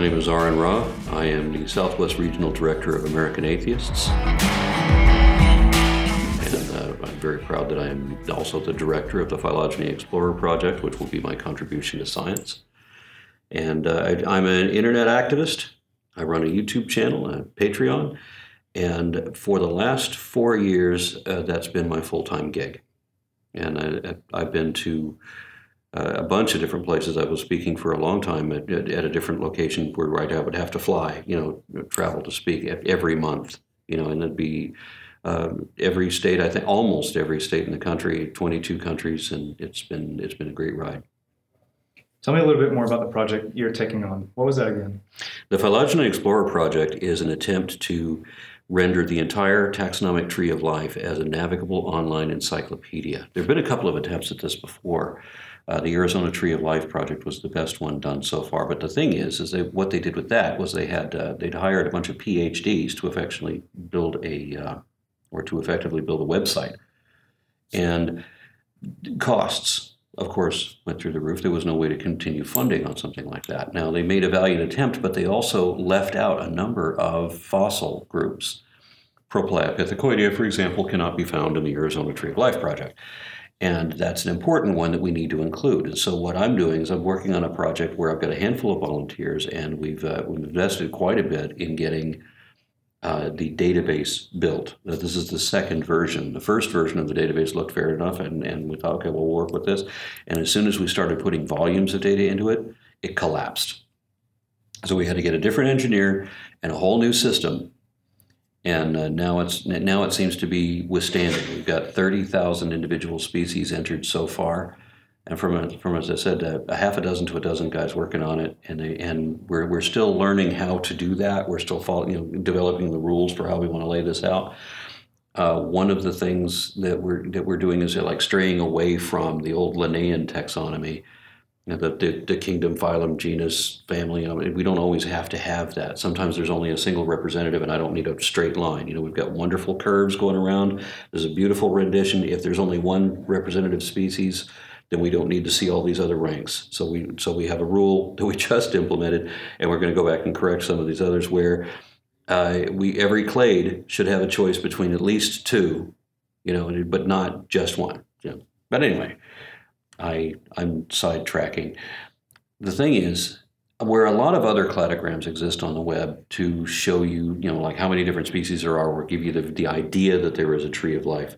My name is Aron Ra. I am the Southwest Regional Director of American Atheists. And uh, I'm very proud that I am also the director of the Phylogeny Explorer Project, which will be my contribution to science. And uh, I, I'm an internet activist. I run a YouTube channel, and Patreon. And for the last four years, uh, that's been my full time gig. And I, I've been to uh, a bunch of different places. I was speaking for a long time at, at, at a different location where I would have to fly, you know, travel to speak every month, you know, and it'd be um, every state. I think almost every state in the country, 22 countries, and it's been it's been a great ride. Tell me a little bit more about the project you're taking on. What was that again? The Phylogeny Explorer project is an attempt to render the entire taxonomic tree of life as a navigable online encyclopedia. There have been a couple of attempts at this before. Uh, the Arizona Tree of Life project was the best one done so far. But the thing is, is they, what they did with that was they had uh, they'd hired a bunch of PhDs to effectively build a uh, or to effectively build a website, and costs, of course, went through the roof. There was no way to continue funding on something like that. Now they made a valiant attempt, but they also left out a number of fossil groups. Propliopithecoidea, for example, cannot be found in the Arizona Tree of Life project. And that's an important one that we need to include. And so what I'm doing is I'm working on a project where I've got a handful of volunteers, and we've uh, we've invested quite a bit in getting uh, the database built. This is the second version. The first version of the database looked fair enough, and, and we thought, okay, we'll work with this. And as soon as we started putting volumes of data into it, it collapsed. So we had to get a different engineer and a whole new system and uh, now it's now it seems to be withstanding. We've got thirty thousand individual species entered so far, and from a, from as I said, a, a, half a dozen to a dozen guys working on it, and they, and we're we're still learning how to do that. We're still following, you know, developing the rules for how we want to lay this out. Uh, one of the things that we're that we're doing is like straying away from the old Linnaean taxonomy you know, the, the, the, kingdom, phylum, genus, family. I mean, we don't always have to have that. Sometimes there's only a single representative, and I don't need a straight line. You know, we've got wonderful curves going around. There's a beautiful rendition. If there's only one representative species, then we don't need to see all these other ranks. So we so we have a rule that we just implemented, and we're going to go back and correct some of these others where uh, we every clade should have a choice between at least two, you know, but not just one. But anyway, I, I'm sidetracking. The thing is, where a lot of other cladograms exist on the web to show you, you know, like how many different species there are, or give you the, the idea that there is a tree of life,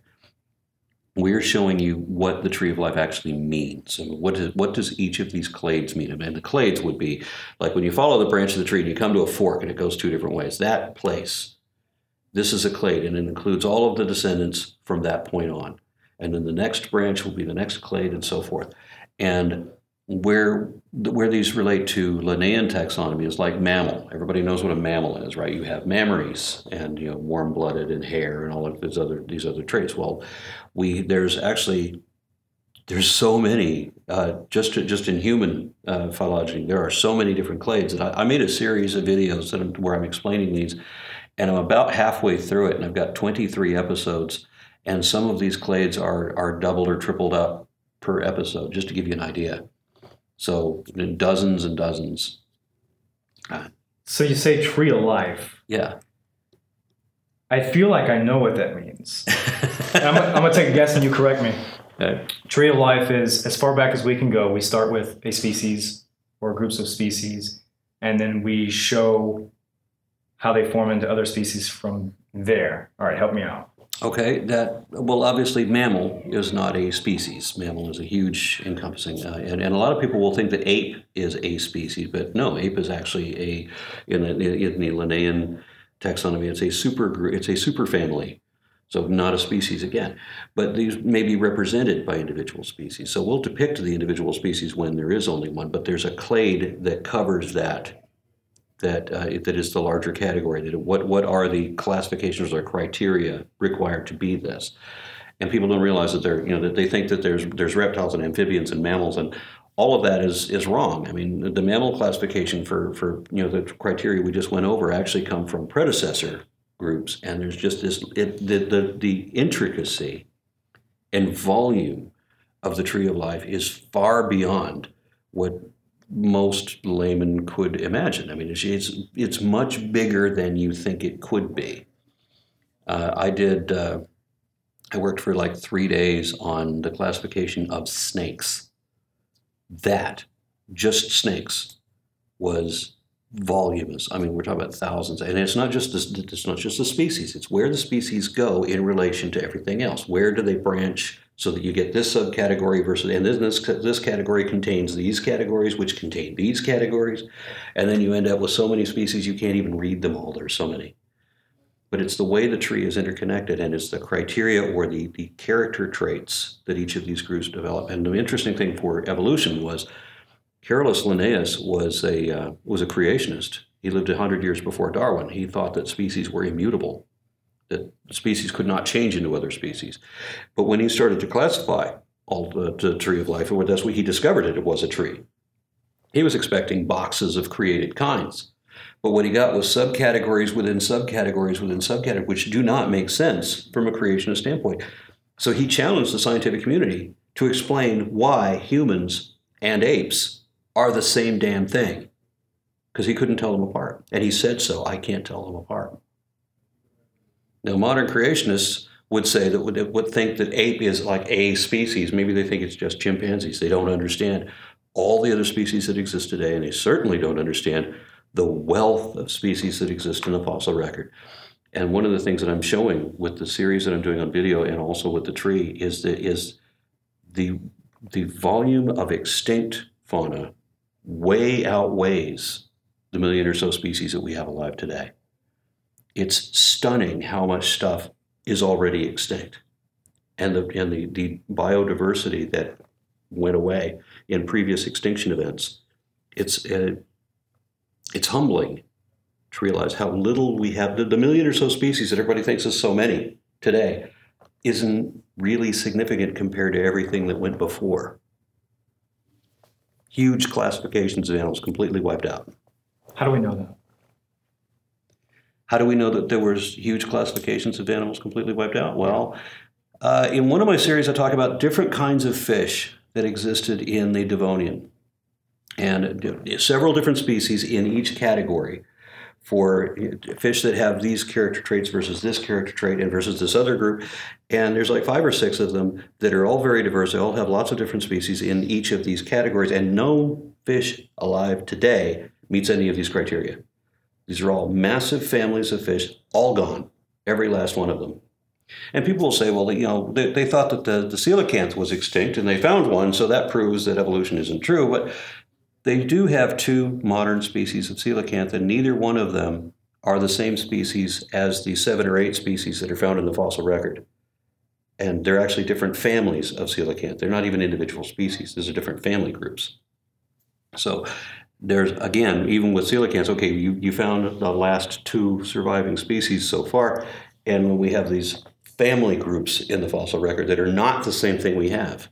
we're showing you what the tree of life actually means. What, is, what does each of these clades mean? And the clades would be like when you follow the branch of the tree and you come to a fork and it goes two different ways. That place, this is a clade, and it includes all of the descendants from that point on and then the next branch will be the next clade and so forth. And where where these relate to Linnaean taxonomy is like mammal. Everybody knows what a mammal is, right? You have mammaries and you know warm-blooded and hair and all of these other these other traits. Well, we there's actually there's so many uh, just just in human uh, phylogeny. There are so many different clades that I, I made a series of videos I'm, where I'm explaining these, and I'm about halfway through it, and I've got 23 episodes and some of these clades are are doubled or tripled up per episode, just to give you an idea. So dozens and dozens. Uh, so you say tree of life. Yeah. I feel like I know what that means. I'm, I'm going to take a guess and you correct me. Okay. Tree of life is as far back as we can go. We start with a species or groups of species, and then we show how they form into other species from there. All right, help me out. Okay, that well, obviously, mammal is not a species. Mammal is a huge encompassing, uh, and, and a lot of people will think that ape is a species, but no, ape is actually a in the, in the Linnaean taxonomy, it's a super it's a super family, so not a species again. But these may be represented by individual species. So we'll depict the individual species when there is only one, but there's a clade that covers that that uh, that is the larger category. That what what are the classifications or criteria required to be this? And people don't realize that they're you know that they think that there's there's reptiles and amphibians and mammals and all of that is is wrong. I mean, the mammal classification for for you know the criteria we just went over actually come from predecessor groups, and there's just this it, the, the the intricacy and volume of the tree of life is far beyond what most laymen could imagine. I mean, it's it's, it's much bigger than you think it could be. Uh, I did. Uh, I worked for like three days on the classification of snakes. That, just snakes, was voluminous. I mean, we're talking about thousands, and it's not just this, it's not just the species. It's where the species go in relation to everything else. Where do they branch so that you get this subcategory versus and this this category contains these categories, which contain these categories, and then you end up with so many species you can't even read them all. There's so many. But it's the way the tree is interconnected, and it's the criteria or the, the character traits that each of these groups develop. And the interesting thing for evolution was Carolus Linnaeus was a, uh, was a creationist. He lived 100 years before Darwin. He thought that species were immutable, that species could not change into other species. But when he started to classify all the, the tree of life, or that's when he discovered it, it was a tree. He was expecting boxes of created kinds. But what he got was subcategories within subcategories within subcategories, which do not make sense from a creationist standpoint. So he challenged the scientific community to explain why humans and apes are the same damn thing because he couldn't tell them apart. And he said so I can't tell them apart. Now, modern creationists would say that would, would think that ape is like a species. Maybe they think it's just chimpanzees. They don't understand all the other species that exist today, and they certainly don't understand the wealth of species that exist in the fossil record. And one of the things that I'm showing with the series that I'm doing on video and also with the tree is that is the the volume of extinct fauna way outweighs the million or so species that we have alive today. It's stunning how much stuff is already extinct. And the, and the, the biodiversity that went away in previous extinction events, it's, uh, it's humbling to realize how little we have. The, the million or so species that everybody thinks is so many today isn't really significant compared to everything that went before huge classifications of animals completely wiped out. How do we know that? How do we know that there was huge classifications of animals completely wiped out? Well, uh, in one of my series, I talk about different kinds of fish that existed in the Devonian, and several different species in each category for fish that have these character traits versus this character trait and versus this other group. And there's like five or six of them that are all very diverse. They all have lots of different species in each of these categories, and no fish alive today meets any of these criteria. These are all massive families of fish, all gone, every last one of them. And people will say, well, you know, they, they thought that the, the coelacanth was extinct and they found one, so that proves that evolution isn't true. But they do have two modern species of coelacanth, and neither one of them are the same species as the seven or eight species that are found in the fossil record. And they're actually different families of coelacanth. They're not even individual species, these are different family groups. So there's, again, even with coelacanths, okay, you, you found the last two surviving species so far, and when we have these family groups in the fossil record that are not the same thing we have.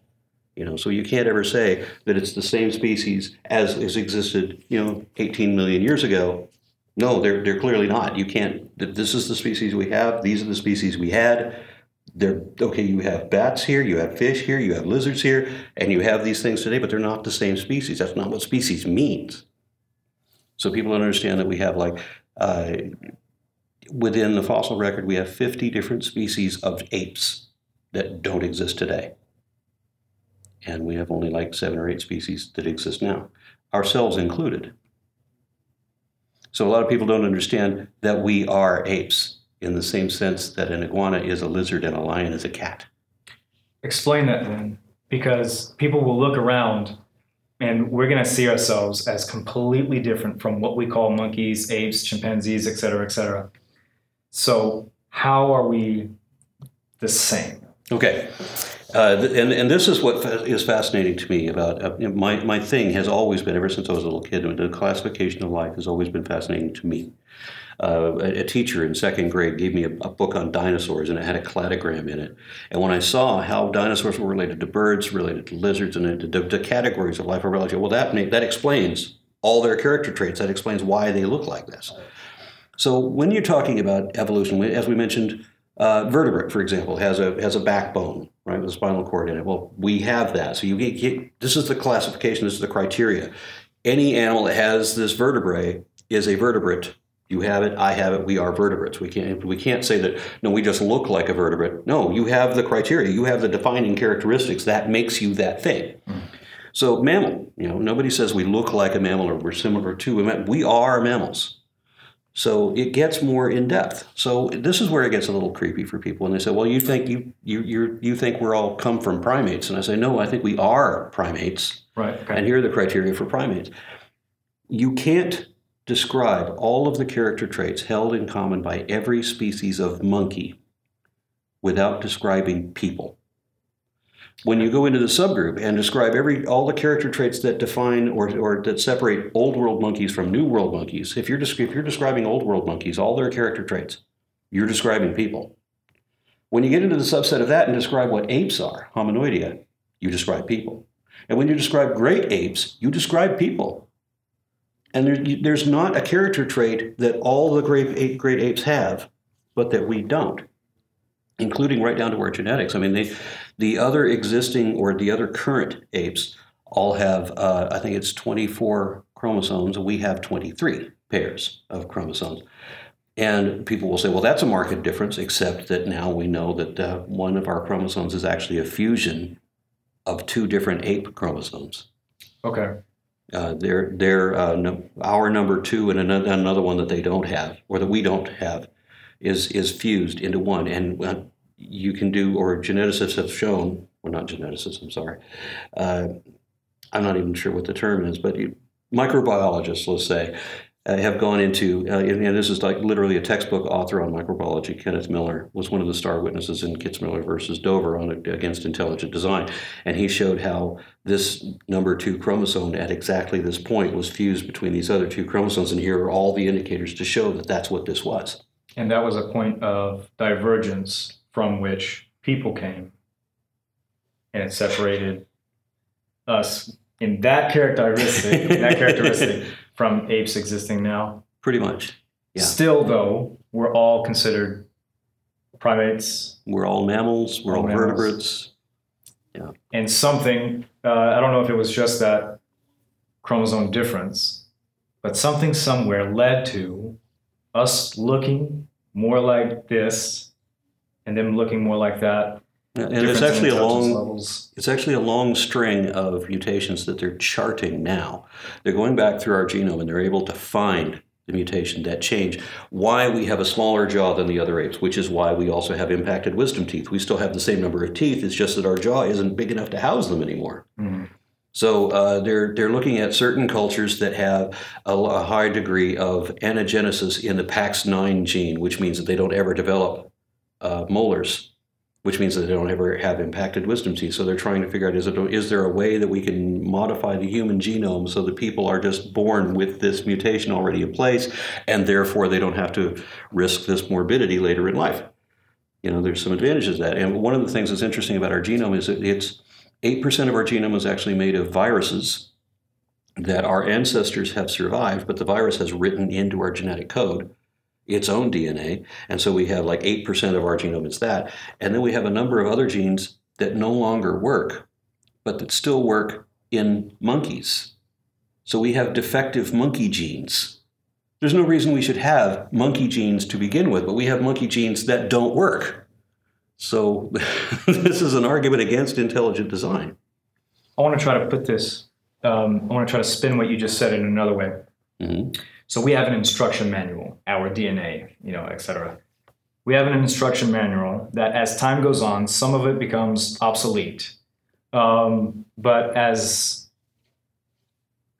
You know, so you can't ever say that it's the same species as has existed, you know, 18 million years ago. No, they're they're clearly not. You can't. This is the species we have. These are the species we had. They're okay. You have bats here. You have fish here. You have lizards here, and you have these things today, but they're not the same species. That's not what species means. So people don't understand that we have like. Uh, within the fossil record, we have 50 different species of apes that don't exist today and we have only like seven or eight species that exist now, ourselves included. So a lot of people don't understand that we are apes in the same sense that an iguana is a lizard and a lion is a cat. Explain that then, because people will look around and we're going to see ourselves as completely different from what we call monkeys, apes, chimpanzees, et cetera, et cetera. So, how are we the same? Okay. Uh, and, and this is what is fascinating to me about uh, my, my thing has always been, ever since I was a little kid, the classification of life has always been fascinating to me. Uh, a, teacher in second grade gave me a, a, book on dinosaurs and it had a cladogram in it. And when I saw how dinosaurs were related to birds, related to lizards, and the, the categories of life are related, well, that, that explains all their character traits. That explains why they look like this. So when you're talking about evolution, as we mentioned, uh, vertebrate, for example, has a has a backbone, right, with a spinal cord in it. Well, we have that. So you get, get this is the classification. This is the criteria. any animal that has this vertebrae is a vertebrate. You have it, I have it, we are vertebrates. We can't we can't say that no, we just look like a vertebrate. No, you have the criteria, you have the defining characteristics that makes you that thing. Mm. So mammal, you know, nobody says we look like a mammal or we're similar to a mammal. We are mammals. So it gets more in depth. So this is where it gets a little creepy for people, and they say, "Well, you think you you you you think we're all come from primates?" And I say, "No, I think we are primates." Right. Okay. And here are the criteria for primates. You can't describe all of the character traits held in common by every species of monkey without describing people when you go into the subgroup and describe every all the character traits that define or, or that separate old world monkeys from new world monkeys, if you're, if you're describing old world monkeys, all their character traits, you're describing people. When you get into the subset of that and describe what apes are, hominoidea, you describe people. And when you describe great apes, you describe people. And there, there's not a character trait that all the great, great apes have, but that we don't including right down to our genetics. I mean, they, the other existing or the other current apes all have, uh, I think it's 24 chromosomes, and we have 23 pairs of chromosomes. And people will say, well, that's a marked difference, except that now we know that uh, one of our chromosomes is actually a fusion of two different ape chromosomes. Okay. Uh, they're, they're uh, no, our number two and another, another one that they don't have, or that we don't have is is fused into one, and uh, you can do, or geneticists have shown, or not geneticists, I'm sorry, uh, I'm not even sure what the term is, but you, microbiologists, let's say, uh, have gone into, uh, and, and, this is like literally a textbook author on microbiology. Kenneth Miller was one of the star witnesses in Kitzmiller versus Dover on against intelligent design, and he showed how this number two chromosome at exactly this point was fused between these other two chromosomes, and here are all the indicators to show that that's what this was. And that was a point of divergence from which people came. And it separated us in that characteristic, that characteristic from apes existing now. Pretty much. Yeah. Still, though, we're all considered primates. We're all mammals. We're all, all vertebrates. Yeah. And something, uh, I don't know if it was just that chromosome difference, but something somewhere led to us looking more like this and them looking more like that. And it's actually a long levels. it's actually a long string of mutations that they're charting now. They're going back through our genome and they're able to find the mutation that change why we have a smaller jaw than the other apes, which is why we also have impacted wisdom teeth. We still have the same number of teeth. It's just that our jaw isn't big enough to house them anymore. Mm-hmm. So uh, they're they're looking at certain cultures that have a, a, high degree of anagenesis in the PAX9 gene, which means that they don't ever develop uh, molars, which means that they don't ever have impacted wisdom teeth. So they're trying to figure out is it is there a way that we can modify the human genome so that people are just born with this mutation already in place, and therefore they don't have to risk this morbidity later in life. You know, there's some advantages to that. And one of the things that's interesting about our genome is that it's 8% of our genome is actually made of viruses that our ancestors have survived, but the virus has written into our genetic code its own DNA. And so we have like 8% of our genome is that. And then we have a number of other genes that no longer work, but that still work in monkeys. So we have defective monkey genes. There's no reason we should have monkey genes to begin with, but we have monkey genes that don't work. So this is an argument against intelligent design. I want to try to put this. Um, I want to try to spin what you just said in another way. Mm-hmm. So we have an instruction manual, our DNA, you know, etc. We have an instruction manual that, as time goes on, some of it becomes obsolete. Um, but as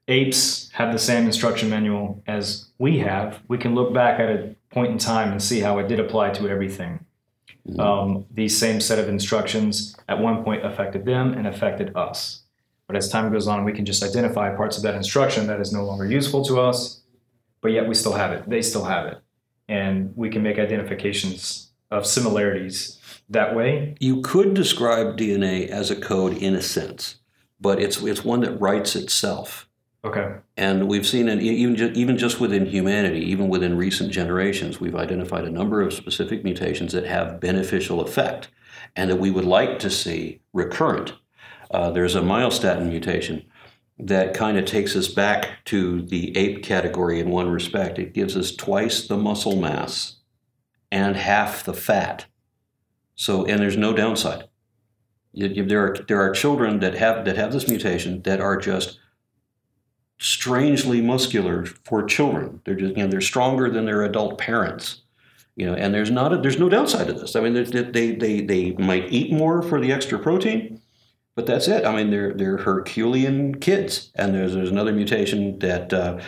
apes have the same instruction manual as we have, we can look back at a point in time and see how it did apply to everything. Mm-hmm. Um, these same set of instructions at one point affected them and affected us. But as time goes on, we can just identify parts of that instruction that is no longer useful to us, but yet we still have it. They still have it. And we can make identifications of similarities that way. You could describe DNA as a code in a sense, but it's, it's one that writes itself. Okay. And we've seen, it even just, even just within humanity, even within recent generations, we've identified a number of specific mutations that have beneficial effect, and that we would like to see recurrent. Uh, there's a myostatin mutation that kind of takes us back to the ape category in one respect. It gives us twice the muscle mass and half the fat. So, and there's no downside. There are there are children that have that have this mutation that are just strangely muscular for children. They're just you know they're stronger than their adult parents. You know, and there's not a, there's no downside to this. I mean, they, they they they might eat more for the extra protein, but that's it. I mean, they're they're Herculean kids, and there's there's another mutation that uh,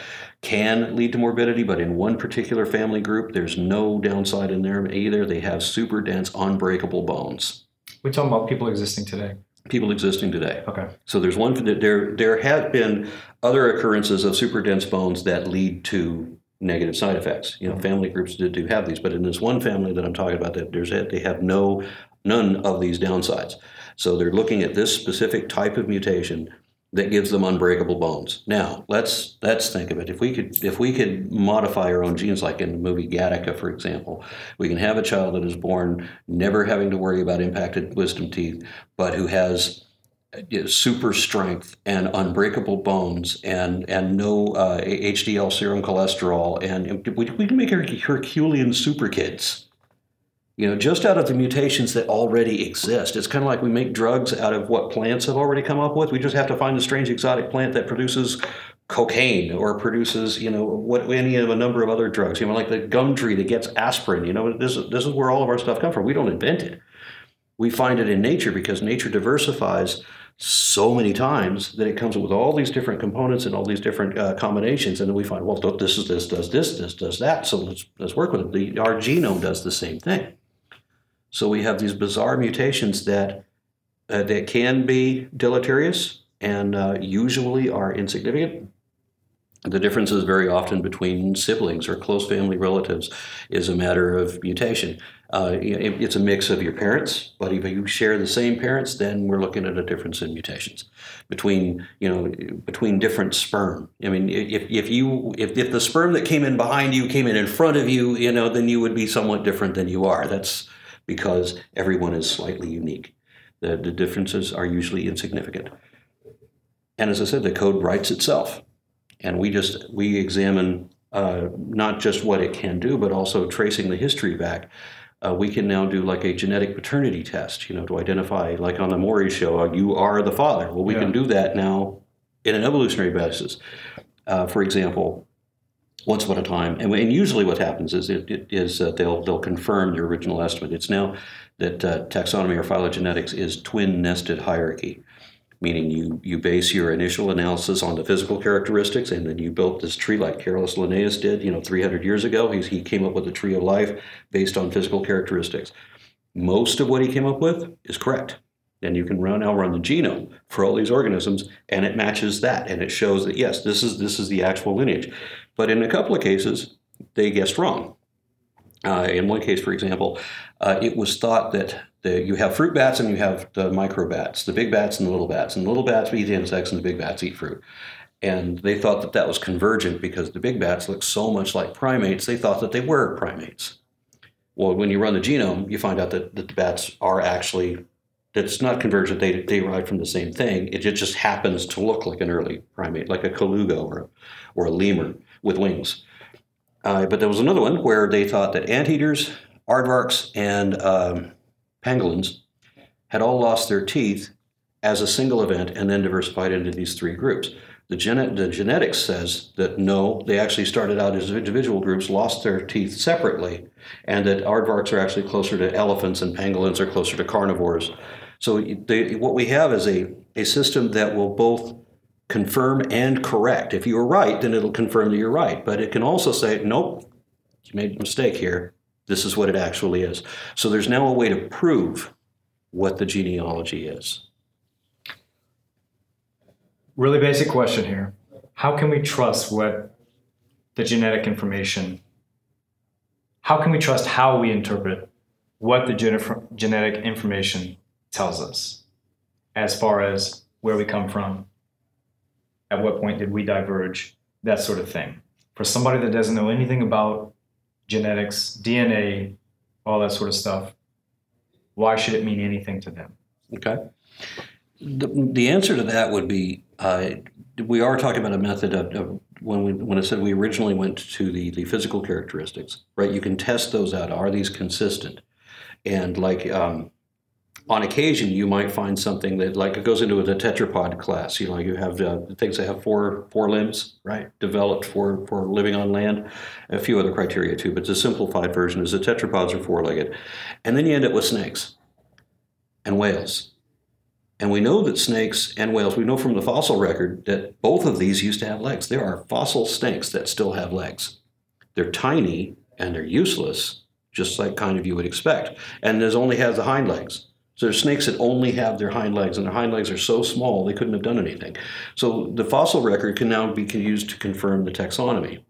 can lead to morbidity, but in one particular family group, there's no downside in there either. They have super dense, unbreakable bones. We're talking about people existing today. People existing today. Okay. So there's one there. There have been other occurrences of super dense bones that lead to negative side effects. You know, family groups did do have these, but in this one family that I'm talking about, that there's they have no none of these downsides. So they're looking at this specific type of mutation that gives them unbreakable bones. Now, let's let's think of it. If we could if we could modify our own genes like in the movie Gattaca for example, we can have a child that is born never having to worry about impacted wisdom teeth, but who has super strength and unbreakable bones and and no uh, HDL serum cholesterol and we, we can make Herculean super kids you know, just out of the mutations that already exist. It's kind of like we make drugs out of what plants have already come up with. We just have to find a strange exotic plant that produces cocaine or produces, you know, what any of a number of other drugs. You know, like the gum tree that gets aspirin. You know, this this is where all of our stuff comes from. We don't invent it. We find it in nature because nature diversifies so many times that it comes with all these different components and all these different uh, combinations, and then we find, well, this is this does this, this does that. So let's let's work with it. The, our genome does the same thing. So we have these bizarre mutations that uh, that can be deleterious and uh, usually are insignificant. The differences very often between siblings or close family relatives is a matter of mutation. Uh, it, it's a mix of your parents, but if you share the same parents, then we're looking at a difference in mutations between you know between different sperm. I mean, if, if you if, if the sperm that came in behind you came in in front of you, you know, then you would be somewhat different than you are. That's because everyone is slightly unique. The, the differences are usually insignificant. And as I said, the code writes itself. And we just we examine uh, not just what it can do, but also tracing the history back. Uh, we can now do like a genetic paternity test, you know, to identify, like on the Maury show, uh, you are the father. Well, we yeah. can do that now in an evolutionary basis. Uh, for example, once upon a time, and, and usually what happens is it, it is uh, they'll they'll confirm your original estimate. It's now that uh, taxonomy or phylogenetics is twin nested hierarchy, meaning you you base your initial analysis on the physical characteristics, and then you built this tree like Carolus Linnaeus did, you know, 300 years ago. He, he came up with a tree of life based on physical characteristics. Most of what he came up with is correct. And you can run now run the genome for all these organisms, and it matches that, and it shows that yes, this is this is the actual lineage. But in a couple of cases, they guessed wrong. Uh, in one case, for example, uh, it was thought that the, you have fruit bats and you have the microbats, the big bats and the little bats, and the little bats eat insects and the big bats eat fruit. And they thought that that was convergent because the big bats look so much like primates, they thought that they were primates. Well, when you run the genome, you find out that, that the bats are actually, it's not convergent, they, they arrive from the same thing. It just happens to look like an early primate, like a colugo or, or a lemur with wings. Uh, but there was another one where they thought that anteaters, aardvarks, and um, pangolins had all lost their teeth as a single event and then diversified into these three groups. The, gen- the genetics says that no, they actually started out as individual groups, lost their teeth separately, and that aardvarks are actually closer to elephants and pangolins are closer to carnivores. So they, what we have is a, a system that will both confirm and correct. If you are right, then it'll confirm that you're right. But it can also say, nope, you made a mistake here. This is what it actually is. So there's now a way to prove what the genealogy is. Really basic question here. How can we trust what the genetic information, how can we trust how we interpret what the genetic information tells us as far as where we come from, at what point did we diverge, that sort of thing. For somebody that doesn't know anything about genetics, DNA, all that sort of stuff, why should it mean anything to them? Okay. The, the answer to that would be uh, we are talking about a method of, of, when we when I said we originally went to the the physical characteristics, right? You can test those out. Are these consistent? And like um, on occasion, you might find something that like it goes into the tetrapod class. You know, you have uh, things that have four four limbs, right? Developed for for living on land. A few other criteria too, but the simplified version is the tetrapods are four legged, and then you end up with snakes and whales and we know that snakes and whales, we know from the fossil record that both of these used to have legs. There are fossil snakes that still have legs. They're tiny and they're useless, just like kind of you would expect. And there's only have the hind legs. So there's snakes that only have their hind legs, and their hind legs are so small they couldn't have done anything. So the fossil record can now be used to confirm the taxonomy.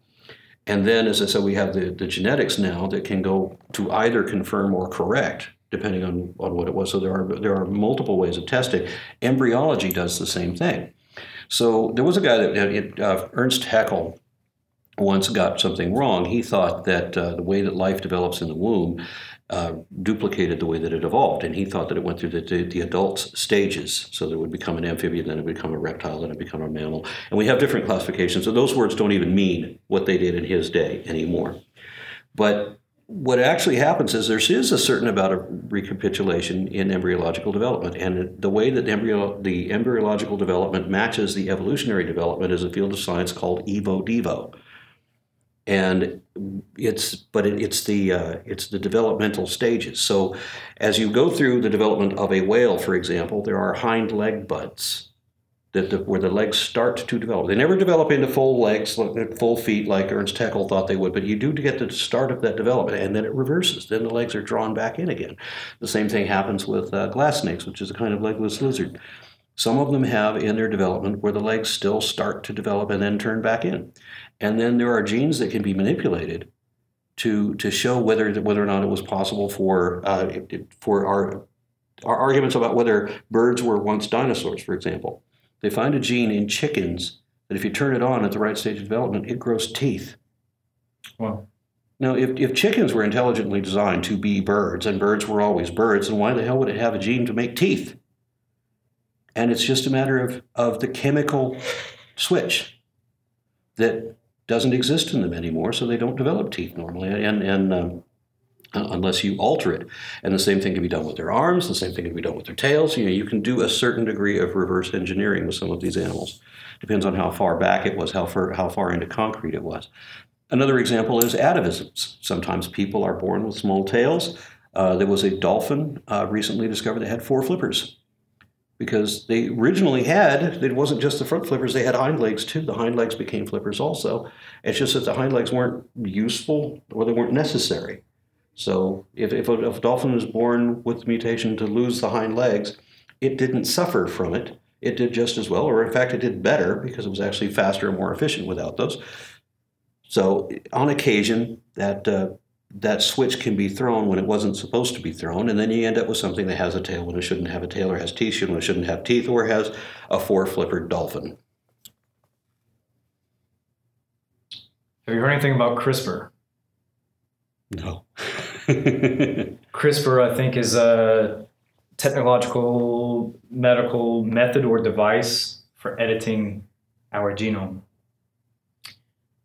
And then, as I said, we have the, the genetics now that can go to either confirm or correct depending on, on what it was. So there are there are multiple ways of testing. Embryology does the same thing. So there was a guy that uh, Ernst Haeckel once got something wrong. He thought that uh, the way that life develops in the womb uh, duplicated the way that it evolved, and he thought that it went through the, the, the adult stages. So that it would become an amphibian, then it would become a reptile, then it would become a mammal. And we have different classifications. So those words don't even mean what they did in his day anymore. But what actually happens is there is a certain amount of recapitulation in embryological development, and the way that embryo, the embryological development matches the evolutionary development is a field of science called evo devo, and it's but it, it's the uh, it's the developmental stages. So, as you go through the development of a whale, for example, there are hind leg buds that the, where the legs start to develop. They never develop into full legs, full feet like Ernst Haeckel thought they would, but you do get the start of that development, and then it reverses. Then the legs are drawn back in again. The same thing happens with uh, glass snakes, which is a kind of legless lizard. Some of them have in their development where the legs still start to develop and then turn back in. And then there are genes that can be manipulated to, to show whether, whether or not it was possible for, uh, for our, our arguments about whether birds were once dinosaurs, for example they find a gene in chickens that if you turn it on at the right stage of development, it grows teeth. Wow. Now, if, if chickens were intelligently designed to be birds, and birds were always birds, then why the hell would it have a gene to make teeth? And it's just a matter of, of the chemical switch that doesn't exist in them anymore, so they don't develop teeth normally. And, and um, uh, unless you alter it. And the same thing can be done with their arms, the same thing can be done with their tails. You know, you can do a certain degree of reverse engineering with some of these animals. Depends on how far back it was, how far, how far into concrete it was. Another example is atavisms. Sometimes people are born with small tails. Uh, there was a dolphin uh, recently discovered that had four flippers because they originally had, it wasn't just the front flippers, they had hind legs too. The hind legs became flippers also. It's just that the hind legs weren't useful or they weren't necessary. So if, if, a, if a dolphin was born with the mutation to lose the hind legs, it didn't suffer from it. It did just as well, or in fact, it did better because it was actually faster and more efficient without those. So on occasion, that uh, that switch can be thrown when it wasn't supposed to be thrown, and then you end up with something that has a tail when it shouldn't have a tail, or has teeth when it shouldn't have teeth, or has a four-flippered dolphin. Have you heard anything about CRISPR? No. CRISPR, I think, is a technological medical method or device for editing our genome.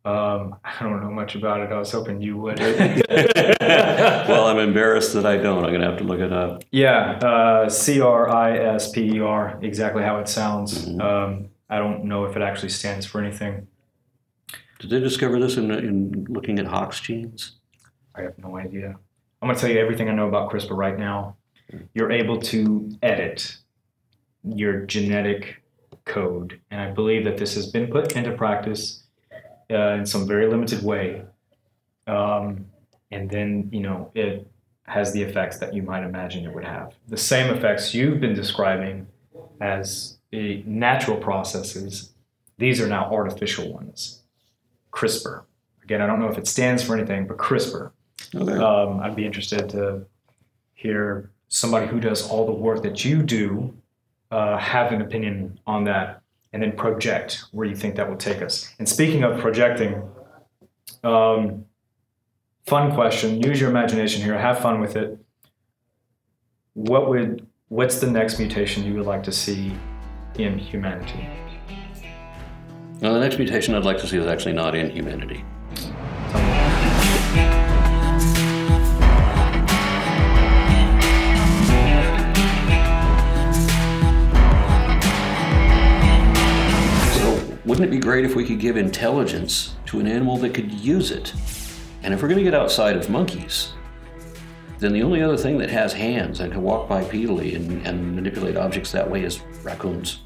Um, I don't know much about it. I was hoping you would. well, I'm embarrassed that I don't. I'm going to have to look it up. Yeah, uh, C R I S P E R, exactly how it sounds. Mm-hmm. Um, I don't know if it actually stands for anything. Did they discover this in, in looking at Hox genes? I have no idea. I'm going to tell you everything I know about CRISPR right now. You're able to edit your genetic code, and I believe that this has been put into practice uh, in some very limited way. Um, and then, you know, it has the effects that you might imagine it would have. The same effects you've been describing as natural processes, these are now artificial ones. CRISPR. Again, I don't know if it stands for anything, but CRISPR. Okay. Um, I'd be interested to hear somebody who does all the work that you do uh, have an opinion on that and then project where you think that will take us. And speaking of projecting, um, fun question. Use your imagination here. Have fun with it. What would what's the next mutation you would like to see in humanity? Now, the next mutation I'd like to see is actually not in humanity. Wouldn't it be great if we could give intelligence to an animal that could use it? And if we're going to get outside of monkeys, then the only other thing that has hands and can walk bipedally and, and manipulate objects that way is raccoons.